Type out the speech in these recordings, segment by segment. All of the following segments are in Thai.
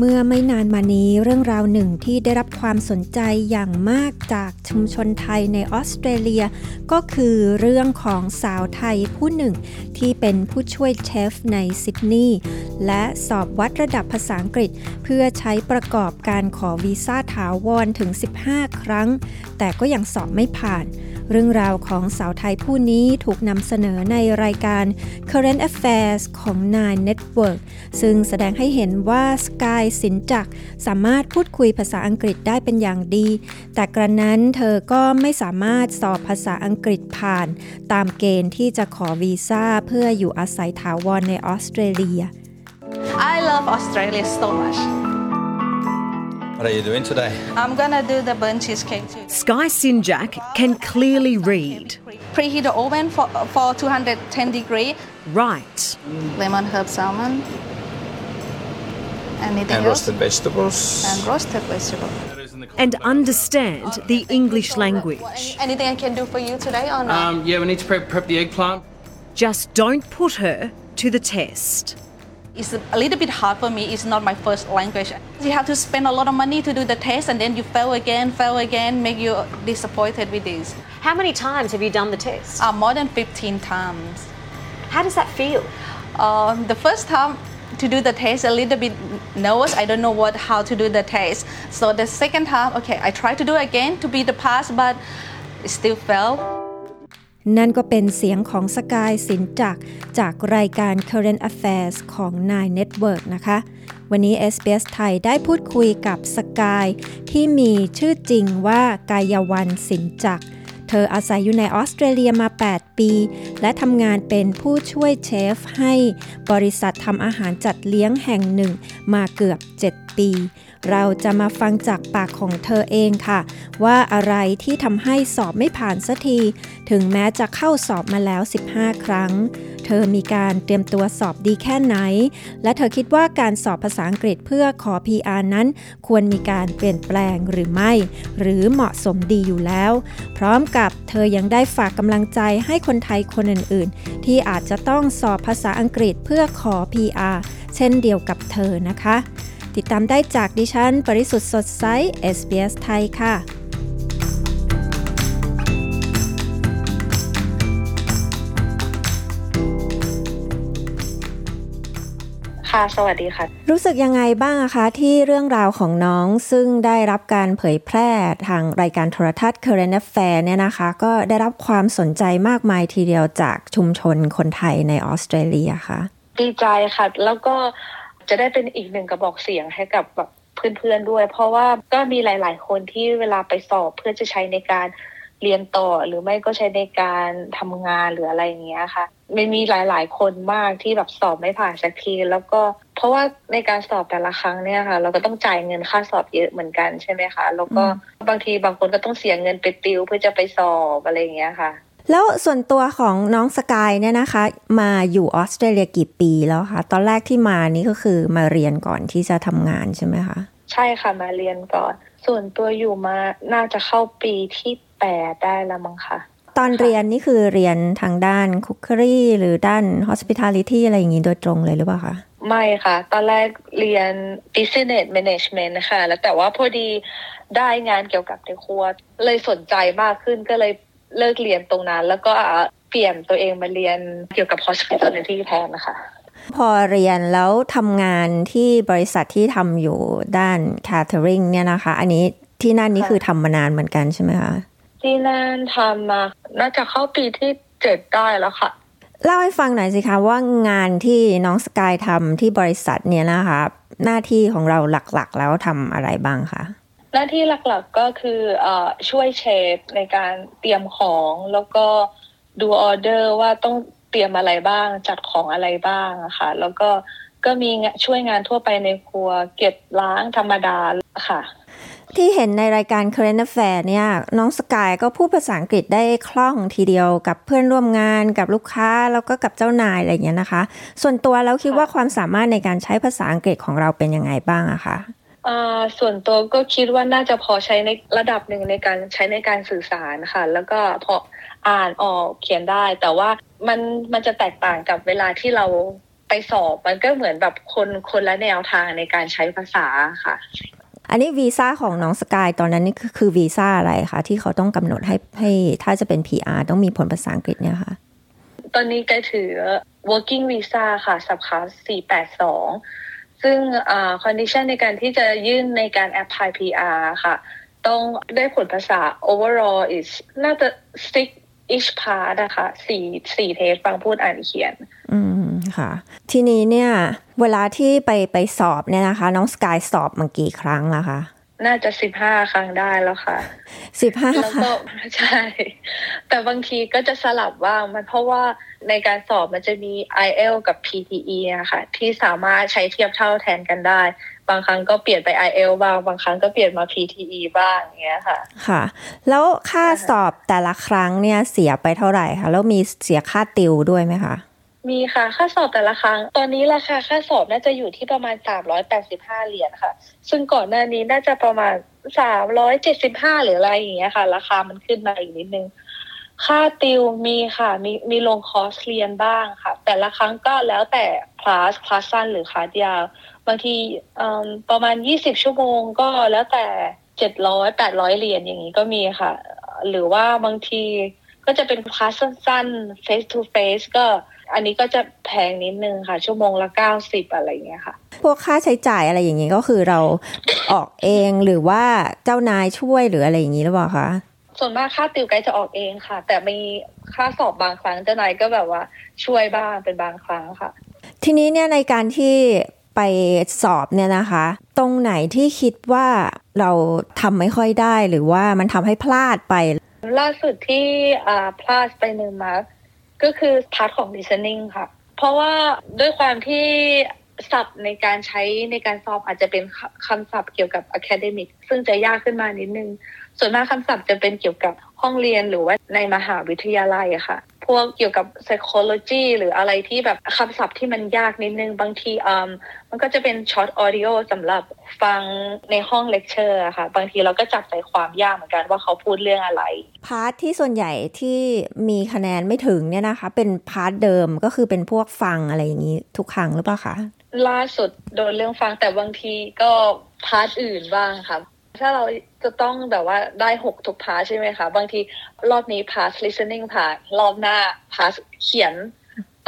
เมื่อไม่นานมานี้เรื่องราวหนึ่งที่ได้รับความสนใจอย่างมากจากชุมชนไทยในออสเตรเลีย ก็คือเรื่องของสาวไทยผู้หนึ่ง ที่เป็นผู้ช่วยเชฟในซิดนีย์และสอบวัดระดับภาษาอังกฤษ เพื่อใช้ประกอบการขอวีซ่าถาวรถึง 15 ครั้ง แต่ก็ยังสอบไม่ผ่าน เรื่องราวของสาวไทยผู้นี้ถูกนำเสนอในรายการ Current Affairs ของ Nine Network ซึ่งแสดงให้เห็นว่าสกายสินจักสามารถพูดคุยภาษาอังกฤษได้เป็นอย่างดี แต่กระนั้นเธอก็ไม่สามารถสอบภาษาอังกฤษผ่าน ตามเกณฑ์ที่จะขอวีซ่าเพื่ออยู่อาศัยถาวรในออสเตรเลีย I love Australia so much. What are you doing today? I'm gonna do the burnt cheesecake too. Sky Sinjak can clearly read. Preheat the oven for, for 210 degree. Right. Lemon herb salmon. Anything And else? roasted vegetables. And roasted vegetable. And understand the English language. Anything I can do for you today or not? Um, yeah, we need to prep, prep the eggplant. Just don't put her to the test. It's a little bit hard for me. It's not my first language. You have to spend a lot of money to do the test, and then you fail again, fail again, make you disappointed with this. How many times have you done the test? Uh, more than 15 times. How does that feel? Um, the first time to do the test, a little bit nervous. I don't know what how to do the test. So the second time, okay, I try to do again to be the pass, but it still fail. นั่นก็เป็นเสียงของสกายสินจักจากรายการ Current Affairs ของ Nine Network นะคะ วันนี้ SBS ไทยได้พูดคุยกับสกายที่มีชื่อจริงว่ากายวันสินจักร เธออาศัยอยู่ในออสเตรเลียมา 8 ปี และทำงานเป็นผู้ช่วยเชฟให้บริษัททำอาหารจัดเลี้ยงแห่งหนึ่งมาเกือบ 7 ปี เราจะมาฟังจากปากของเธอเองค่ะ ว่าอะไรที่ทำให้สอบไม่ผ่านสักที ถึงแม้จะเข้าสอบมาแล้ว 15 ครั้ง เธอมีการเตรียมตัวสอบดีแค่ไหน และเธอคิดว่าการสอบภาษาอังกฤษเพื่อขอ PR นั้น ควรมีการเปลี่ยนแปลงหรือไม่ หรือเหมาะสมดีอยู่แล้ว พร้อมกับเธอยังได้ฝากกำลังใจให้คนไทยคนอื่น ๆ ที่อาจจะต้องสอบภาษาอังกฤษเพื่อขอ PR เช่นเดียวกับเธอนะคะ ติดตามได้จากดิฉัน ปริสุทธ์สดใส SBS ไทยค่ะ ค่ะ สวัสดีค่ะ รู้สึกยังไงบ้างอะคะที่เรื่องราวของน้องซึ่งได้รับการเผยแพร่ทางรายการโทรทัศน์ Current Affair เนี่ยนะคะ ก็ได้รับความสนใจมากมายทีเดียวจากชุมชนคนไทยในออสเตรเลียค่ะ ดีใจค่ะ แล้วก็จะได้เป็นอีกหนึ่งกระบอกเสียงให้กับแบบเพื่อนๆด้วย เพราะว่าก็มีหลาย ๆ คนที่เวลาไปสอบเพื่อจะใช้ในการ เรียนต่อหรือไม่ก็ใช้ในการทำงานหรืออะไรอย่างเงี้ยค่ะมันมีหลาย ๆ คนมากที่แบบสอบไม่ผ่านสักที แล้วก็เพราะว่าในการสอบแต่ละครั้งเนี่ยค่ะ เราก็ต้องจ่ายเงินค่าสอบเยอะเหมือนกันใช่ไหมคะ แล้วก็บางทีบางคนก็ต้องเสียเงินไปติวเพื่อจะไปสอบอะไรอย่างเงี้ยค่ะ แล้วส่วนตัวของน้องสกายเนี่ยนะคะ มาอยู่ออสเตรเลียกี่ปีแล้วคะตอนแรกที่มานี่ก็คือมาเรียนก่อนที่จะทำงานใช่ไหมคะใช่ค่ะมาเรียนก่อน ส่วนตัวอยู่มาน่าจะเข้าปีที่ แปดได้แล้วมั้งค่ะ ตอนเรียนนี่คือเรียนทางด้านคุกค r รี่หรือด้าน hospitality อะไรอย่างนี้โดยตรงเลยหรือเปล่าคะไม่ค่ะ ตอนแรกเรียน business management นะคะแล้วแต่ว่าพอดีได้งานเกี่ยวกับในครัว เลยสนใจมากขึ้นก็เลยเลิกเรียนตรงนั้น แล้วก็เปลี่ยนตัวเองมาเรียนเกี่ยวกับ hospitality แทนนะคะพอเรียนแล้วทำงานที่บริษัทที่ทำอยู่ด้าน catering เนี่ยนะคะ อันนี้ที่นั่นนี่คือทำมานานเหมือนกันใช่ไหมคะ ที่นั่นทำมาน่าจะเข้าปีที่เจ็ดได้แล้วค่ะ เล่าให้ฟังหน่อยสิคะว่างานที่น้องสกายทำที่บริษัทเนี่ยนะคะหน้าที่ของเราหลักๆ แล้วทำอะไรบ้างคะหน้าที่หลักๆก็คืออช่วยเชฟในการเตรียมของแล้วก็ดูออเดอร์ว่าต้องเตรียมอะไรบ้าง จัดของอะไรบ้างอะค่ะ แล้วก็ก็มีงานช่วยงานทั่วไปในครัว เก็บล้างธรรมดาค่ะ ที่เห็นในรายการ Current Affair เนี่ยน้องสกายก็พูดภาษาอังกฤษได้คล่องทีเดียวกับเพื่อนร่วมงานกับลูกค้าแล้วก็กับเจ้านายอะไรอย่างเงี้ยนะคะ ส่วนตัวแล้วคิดว่าความสามารถในการใช้ภาษาอังกฤษของเราเป็นยังไงบ้างอะคะส่วนตัวก็คิดว่าน่าจะพอใช้ในระดับหนึ่งในการใช้ในการสื่อสารค่ะ แล้วก็พออ่านออกเขียนได้ แต่ว่ามันมันจะแตกต่างกับเวลาที่เราไปสอบมันก็เหมือนแบบคนคนละแนวทางในการใช้ภาษาค่ะ นนี้วีซ่าของน้องสกายตอนนั้นนี่คือคือวีซ่าอะไรคะที่เขาต้องกำหนดให้ให้ถ้าจะเป็น PR ต้องมีผลภาษาอังกฤษเนี่ยค่ะ ตอนนี้ไกถือ working visa ค่ะ subclass 482 ซึ่งอ่า condition ในการที่จะยื่นในการ apply PR ค่ะ ต้องได้ผลภาษา overall is น่าจะ six each part นะคะสี่สี่เทสฟังพูดอ่านเขียน อืม ค่ะ ทีนี้เนี่ย เวลาที่ไปไปสอบเนี่ยนะคะ น้องสกายสอบมากี่ครั้งแล้วคะน่าจะสิบห้าครั้งได้แล้วค่ะสิบห้าแล้วค่ะก็ใช่ แต่บางทีก็จะสลับว่างมันเพราะว่าในการสอบมันจะมี IELTS กับ PTE นะคะที่สามารถใช้เทียบเท่าแทนกันได้ บางครั้งก็เปลี่ยนไป IELTS บ้างบางครั้งก็เปลี่ยนมา PTE บ้างอย่างเงี้ยค่ะ ค่ะ แล้วค่าสอบแต่ละครั้งเนี่ยเสียไปเท่าไหร่คะแล้วมีเสียค่าติวด้วยไหมคะ มีค่ะค่าสอบแต่ละครั้ง ตอนนี้ราคาค่าสอบน่าจะอยู่ที่ประมาณ 385 เหรียญค่ะ ซึ่งก่อนหน้านี้น่าจะประมาณ 375 หรืออะไรอย่างเงี้ยค่ะ ราคามันขึ้นมาอีกนิดนึง ค่าติวมีค่ะ มีมีลงคอร์สเรียนบ้างค่ะ แต่ละครั้งก็แล้วแต่คลาสคลาสสั้นหรือคลาสยาวบางทีประมาณ 20 ชั่วโมงก็แล้วแต่ 700 800 เหรียญอย่างนี้ก็มีค่ะ หรือว่าบางที ก็จะเป็นคลาสสั้นๆ face to face ก็อันนี้ก็จะแพงนิดนึงค่ะ ชั่วโมงละ90อะไรอย่างเงี้ยค่ะ พวกค่าใช้จ่ายอะไรอย่างนี้ก็คือเราออกเองหรือว่าเจ้านายช่วยหรืออะไรอย่างนี้หรือเปล่าคะส่วนมากค่าติวไกด์จะออกเองค่ะ แต่มีค่าสอบบางครั้งเจ้านายก็แบบว่าช่วยบ้างเป็นบางครั้งค่ะ ทีนี้เนี่ยในการที่ไปสอบเนี่ยนะคะ ตรงไหนที่คิดว่าเราทำไม่ค่อยได้หรือว่ามันทำให้พลาดไป ล่าสุดที่พลาดไปหนึ่งมาก็คือ part ของ listening ค่ะ เพราะว่าด้วยความที่ศัพท์ในการใช้ในการสอบอาจจะเป็นคำศัพท์เกี่ยวกับ academic ซึ่งจะยากขึ้นมานิดนึง ส่วนมากคำศัพท์จะเป็นเกี่ยวกับห้องเรียนหรือว่าในมหาวิทยาลัยอะค่ะ พวกเกี่ยวกับ psychology หรืออะไรที่แบบคำศัพท์ที่มันยากนิดนึง บางทีอืมมันก็จะเป็น short audio สำหรับฟังในห้องเลคเชอร์ค่ะ บางทีเราก็จับใจความยากเหมือนกันว่าเขาพูดเรื่องอะไร part ที่ส่วนใหญ่ที่มีคะแนนไม่ถึงเนี่ยนะคะ เป็น part เดิมก็คือเป็นพวกฟังอะไรอย่างนี้ทุกครั้งหรือเปล่าคะล่าสุดโดนเรื่องฟังแต่บางทีก็ part อื่นบ้างค่ะ ถ้าเราจะต้องแบบว่าได้หกทุก part ใช่ไหมคะ บางทีรอบนี้ part listening ผ่านรอบหน้า part เขียน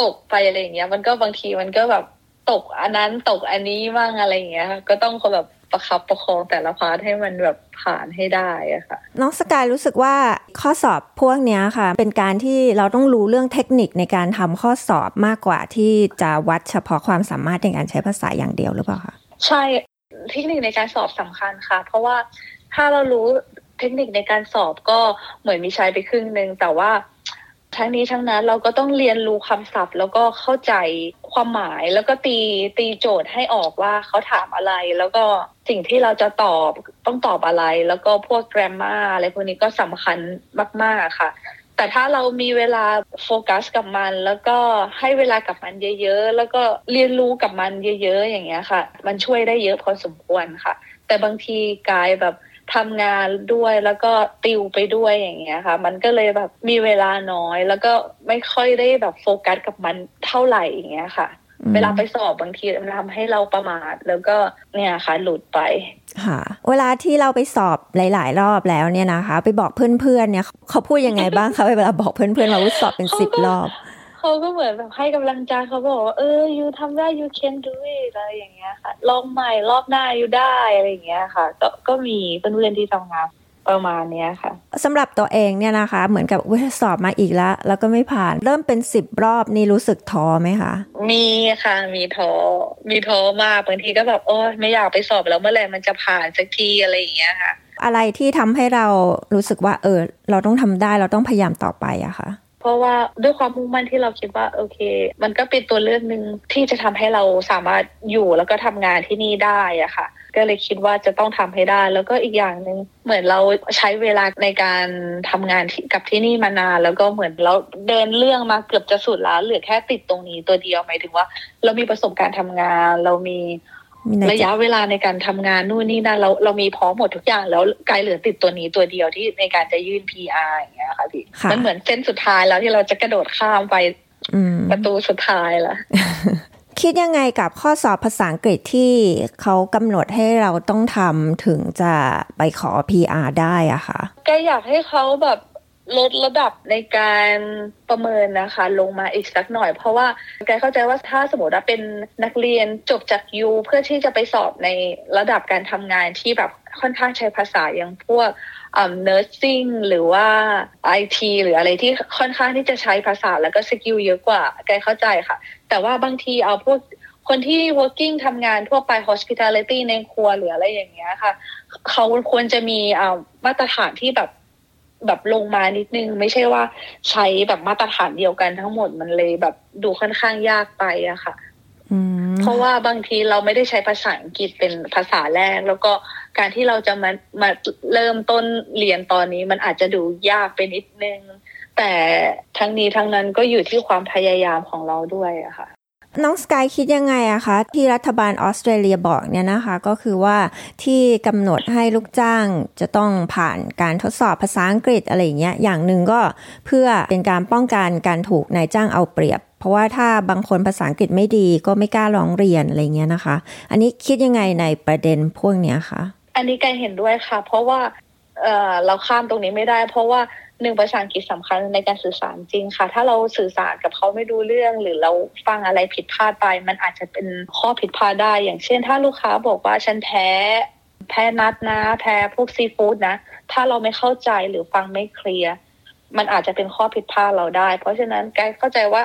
ตกไปอะไรอย่างเงี้ย มันก็บางทีมันก็แบบตกอันนั้นตกอันนี้บ้างอะไรอย่างเงี้ยค่ะก็ต้องคอยแบบประคับประคองแต่ละ part ให้มันแบบผ่านให้ได้อะค่ะ น้องสกายรู้สึกว่าข้อสอบพวกเนี้ยค่ะ เป็นการที่เราต้องรู้เรื่องเทคนิคในการทำข้อสอบมากกว่าที่จะวัดเฉพาะความสามารถในการใช้ภาษาอย่างเดียวหรือเปล่าคะใช่ เทคนิคในการสอบสำคัญค่ะ เพราะว่าถ้าเรารู้เทคนิคในการสอบก็เหมือนมีใช้ไปครึ่งหนึ่งแต่ว่าทั้งนี้ทั้งนั้นเราก็ต้องเรียนรู้คำศัพท์ แล้วก็เข้าใจความหมายแล้วก็ตีตีโจทย์ให้ออกว่าเขาถามอะไร แล้วก็สิ่งที่เราจะตอบต้องตอบอะไร แล้วก็พวก grammar อะไรพวกนี้ก็สำคัญมาก ๆค่ะ แต่ถ้าเรามีเวลาโฟกัสกับมัน แล้วก็ให้เวลากับมันเยอะ ๆ แล้วก็เรียนรู้กับมันเยอะ ๆ อย่างเงี้ยค่ะ มันช่วยได้เยอะพอสมควรค่ะ แต่บางทีสกายแบบทำงานด้วยแล้วก็ติวไปด้วยอย่างเงี้ยค่ะ มันก็เลยแบบมีเวลาน้อย แล้วก็ไม่ค่อยได้แบบโฟกัสกับมันเท่าไหร่อย่างเงี้ยค่ะอืมเวลาไปสอบบางทีมันทำให้เราประมาทแล้วก็เนี่ยค่ะ หลุดไป ค่ะเวลาที่เราไปสอบหลาย ๆ รอบแล้วเนี่ยนะคะ ไปบอกเพื่อนๆเนี่ยเขาพูดยังไงบ้างคะเวลาบอกเพื่อนๆเราว่าสอบเป็นสิบรอบเขาก็เหมือนแบบให้กำลังใจเขาบอกว่าเออ you ทำได้ you can do it อะไรอย่างเงี้ยค่ะ ลองใหม่รอบหน้า you ได้อะไรอย่างเงี้ยค่ะ ก็ก็มีเพื่อนๆที่ทำงาน ประมาณเนี้ยค่ะสำหรับตัวเองเนี่ยนะคะ เหมือนกับอุ๊ยสอบมาอีกแล้ว แล้วก็ไม่ผ่านเริ่มเป็นสิบรอบนี่รู้สึกท้อไหมคะมีค่ะ มีท้อมีท้อมากบางทีก็แบบโอ้ยไม่อยากไปสอบแล้วเมื่อไหร่มันจะผ่านสักทีอะไรอย่างเงี้ยค่ะ อะไรที่ทำให้เรารู้สึกว่า เออ เราต้องทำได้เราต้องพยายามต่อไปอะค่ะเพราะว่าด้วยความมุ่งมั่นที่เราคิดว่าโอเค มันก็เป็นตัวเลือกหนึ่งที่จะทำให้เราสามารถอยู่แล้วก็ทำงานที่นี่ได้อะค่ะ ก็เลยคิดว่าจะต้องทำให้ได้ แล้วก็อีกอย่างหนึ่งเหมือนเราใช้เวลาในการทำงานที่กับที่นี่มานาน แล้วก็เหมือนเราเดินเรื่องมาเกือบจะสุดแล้วเหลือแค่ติดตรงนี้ตัวเดียวหมายถึงว่า เรามีประสบการณ์ทำงาน เรามีมีในระยะเวลาในการทำงานนู่นนี่นั่นเราเรามีพร้อมหมดทุกอย่างแล้วกลายเหลือติดตัวนี้ตัวเดียวที่ในการจะยื่น PR อย่างเงี้ยค่ะพี่ค่ะมันเหมือนเส้นสุดท้ายแล้วที่เราจะกระโดดข้ามไปอืมประตูสุดท้ายละ คิดยังไงกับข้อสอบภาษาอังกฤษที่เขากำหนดให้เราต้องทำถึงจะไปขอ PR ได้อะคะก็อยากให้เขาแบบลดระดับในการประเมินนะคะ ลงมาอีกสักหน่อย เพราะว่าสกายเข้าใจว่าถ้าสมมติว่าเป็นนักเรียนจบจาก U เพื่อที่จะไปสอบในระดับการทำงานที่แบบค่อนข้างใช้ภาษาอย่างพวก อ่า nursing หรือว่า IT หรืออะไรที่ค่อนข้างที่จะใช้ภาษาแล้วก็ skill เยอะกว่าสกายเข้าใจค่ะ แต่ว่าบางทีเอาพวกคนที่ working ทำงานทั่วไป hospitality ในครัวหรืออะไรอย่างเงี้ยค่ะ เขาควรจะมีอ่ามาตรฐานที่แบบแบบลงมานิดนึง ไม่ใช่ว่าใช้แบบมาตรฐานเดียวกันทั้งหมดมันเลยแบบดูค่อนข้างยากไปอะค่ะ เพราะว่าบางทีเราไม่ได้ใช้ภาษาอังกฤษเป็นภาษาแรก แล้วก็การที่เราจะมามาเริ่มต้นเรียนตอนนี้มันอาจจะดูยากไปนิดนึง แต่ทั้งนี้ทั้งนั้นก็อยู่ที่ความพยายามของเราด้วยอะค่ะน้องสกายคิดยังไงอะคะ ที่รัฐบาลออสเตรเลียบอกเนี่ยนะคะ ก็คือว่าที่กำหนดให้ลูกจ้างจะต้องผ่านการทดสอบภาษาอังกฤษอะไรอย่างเงี้ยอย่างหนึ่งก็เพื่อเป็นการป้องกันการถูกนายจ้างเอาเปรียบเพราะว่าถ้าบางคนภาษาอังกฤษไม่ดีก็ไม่กล้าร้องเรียนอะไรเงี้ยนะคะ อันนี้คิดยังไงในประเด็นพวกเนี้ยคะอันนี้แกเห็นด้วยค่ะ เพราะว่าเอ่อเราข้ามตรงนี้ไม่ได้ เพราะว่าหนึ่งภาษาอังกฤษสำคัญในการสื่อสารจริงค่ะ ถ้าเราสื่อสารกับเขาไม่ดูเรื่อง หรือเราฟังอะไรผิดพลาดไป มันอาจจะเป็นข้อผิดพลาดได้ อย่างเช่น ถ้าลูกค้าบอกว่าฉันแพ้แพ้นัดนะ แพ้พวกซีฟู้ดนะ ถ้าเราไม่เข้าใจหรือฟังไม่เคลียร์มันอาจจะเป็นข้อผิดพลาดเราได้ เพราะฉะนั้นแกเข้าใจว่า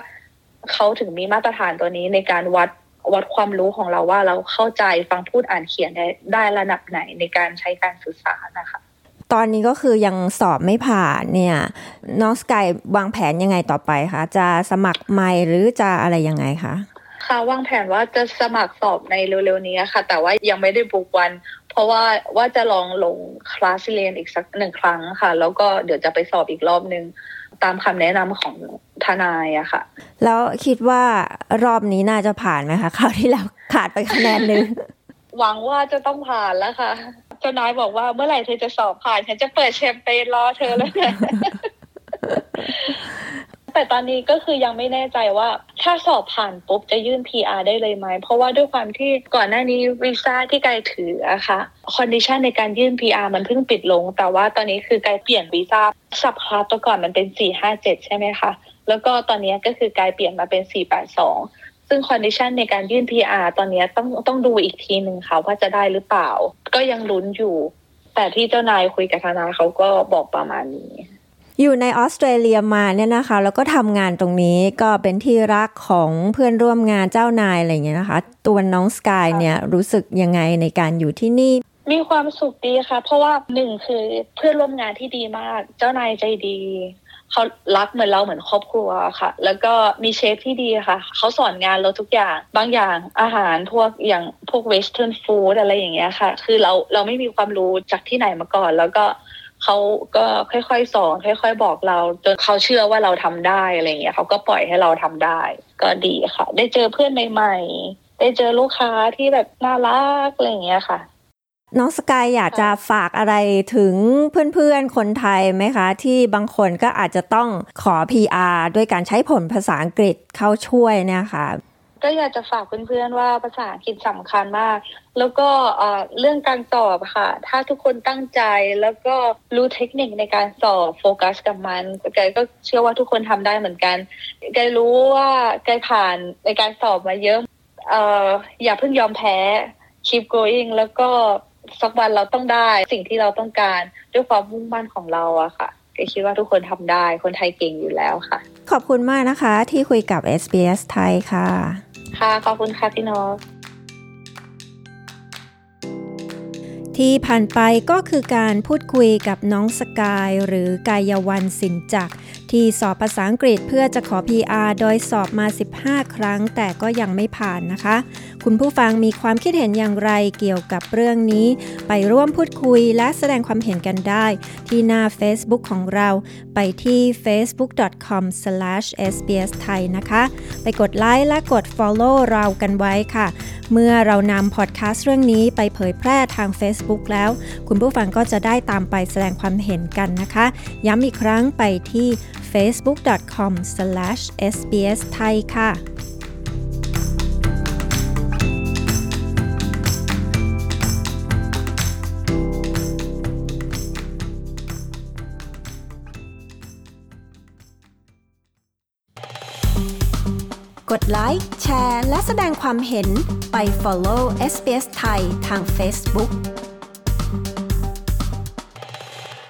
เขาถึงมีมาตรฐานตัวนี้ในการวัดวัดความรู้ของเราว่าเราเข้าใจฟังพูดอ่านเขียนได้ได้ระดับไหนในการใช้การสื่อสารนะคะ ตอนนี้ก็คือยังสอบไม่ผ่านเนี่ยน้องสกายวางแผนยังไงต่อไปคะจะสมัครใหม่หรือจะอะไรยังไงคะค่ะวางแผนว่าจะสมัครสอบในเร็วๆนี้ค่ะ แต่ว่ายังไม่ได้บุกวัน เพราะว่าว่าจะลองลงคลาสเรียนอีกสักหนึ่งครั้งค่ะ แล้วก็เดี๋ยวจะไปสอบอีกรอบนึง ตามคำแนะนำของทนายอะค่ะ แล้วคิดว่ารอบนี้น่าจะผ่านไหมคะคราวที่แล้วขาดไปคะแนนหนึ่งหวังว่าจะต้องผ่านแล้วค่ะเจ้านายบอกว่าเมื่อไหร่เธอจะสอบผ่าน ฉันจะเปิดแชมเปญรอเธอแล้วนะ แต่ตอนนี้ก็คือยังไม่แน่ใจว่า ถ้าสอบผ่านปุ๊บจะยื่น PR ได้เลยไหม เพราะว่าด้วยความที่ก่อนหน้านี้วีซ่าที่สกายถืออะค่ะ condition ในการยื่น PR มันเพิ่งปิดลง แต่ว่าตอนนี้คือสกายเปลี่ยนวีซ่า subclass ตัวก่อนมันเป็น 457 ใช่ไหมคะแล้วก็ตอนนี้ก็คือสกายเปลี่ยนมาเป็น 482 ซึ่ง condition ในการยื่น PR ตอนนี้ต้องต้องดูอีกทีหนึ่งค่ะว่าจะได้หรือเปล่า ก็ยังลุ้นอยู่ แต่ที่เจ้านายคุยกับทนายเขาก็บอกประมาณนี้ อยู่ในออสเตรเลียมาเนี่ยนะคะ แล้วก็ทำงานตรงนี้ก็เป็นที่รักของเพื่อนร่วมงานเจ้านายอะไรอย่างเงี้ยนะคะ ตัวน้องสกายเนี่ยรู้สึกยังไงในการอยู่ที่นี่ มีความสุขดีค่ะ เพราะว่าหนึ่งคือเพื่อนร่วมงานที่ดีมาก เจ้านายใจดีเขารักเหมือนเราเหมือนครอบครัวค่ะ แล้วก็มีเชฟที่ดีค่ะ เขาสอนงานเราทุกอย่าง บางอย่างอาหารพวกอย่างพวกเวสเทิร์นฟู้ดอะไรอย่างเงี้ยค่ะ คือเราเราไม่มีความรู้จากที่ไหนมาก่อน แล้วก็ เขาก็ค่อยๆสอนค่อย ๆ บอกเรา จนเขาเชื่อว่าเราทำได้อะไรเงี้ยเขาก็ปล่อยให้เราทำได้ ก็ดีค่ะ ได้เจอเพื่อนใหม่ๆได้เจอลูกค้าที่แบบน่ารักอะไรเงี้ยค่ะ น้องสกายอยากจะฝากอะไรถึงเพื่อนๆ คนไทยไหมคะ ที่บางคนก็อาจจะต้องขอ PR ด้วยการใช้ผลภาษาอังกฤษเข้าช่วยเนี่ยค่ะ ก็อยากจะฝากเพื่อนๆว่าภาษาอังกฤษสำคัญมาก แล้วก็เรื่องการสอบค่ะ ถ้าทุกคนตั้งใจแล้วก็รู้เทคนิคในการสอบโฟกัสกับมันแกก็เชื่อว่าทุกคนทำได้เหมือนกันแกรู้ว่าแกผ่านในการสอบมาเยอะเอ่ออย่าเพิ่งยอมแพ้ keep going แล้วก็สักวันเราต้องได้สิ่งที่เราต้องการด้วยความมุ่งมั่นของเราอะค่ะแกคิดว่าทุกคนทำได้คนไทยเก่งอยู่แล้วค่ะ ขอบคุณมากนะคะที่คุยกับ SBS ไทยค่ะ ค่ะ ขอบคุณค่ะพี่นกที่ผ่านไปก็คือการพูดคุยกับน้องสกายหรือกายวันสินจักร ที่สอบภาษาอังกฤษเพื่อจะขอ PR โดยสอบมา 15 ครั้ง แต่ก็ยังไม่ผ่านนะคะ คุณผู้ฟังมีความคิดเห็นอย่างไรเกี่ยวกับเรื่องนี้ ไปร่วมพูดคุยและแสดงความเห็นกันได้ ที่หน้า Facebook ของเรา ไปที่ facebook.com/sbsthai นะคะ ไปกดไลค์และกด follow เรากันไว้ค่ะ เมื่อเรานำพอดแคสต์เรื่องนี้ไปเผยแพร่ทาง Facebook แล้ว คุณผู้ฟังก็จะได้ตามไปแสดงความเห็นกันนะคะ ย้ำอีกครั้งไปที่ facebook.com/sbsthai ค่ะ กดไลค์ แชร์ และแสดงความเห็นไป follow SBS ไทยทาง Facebook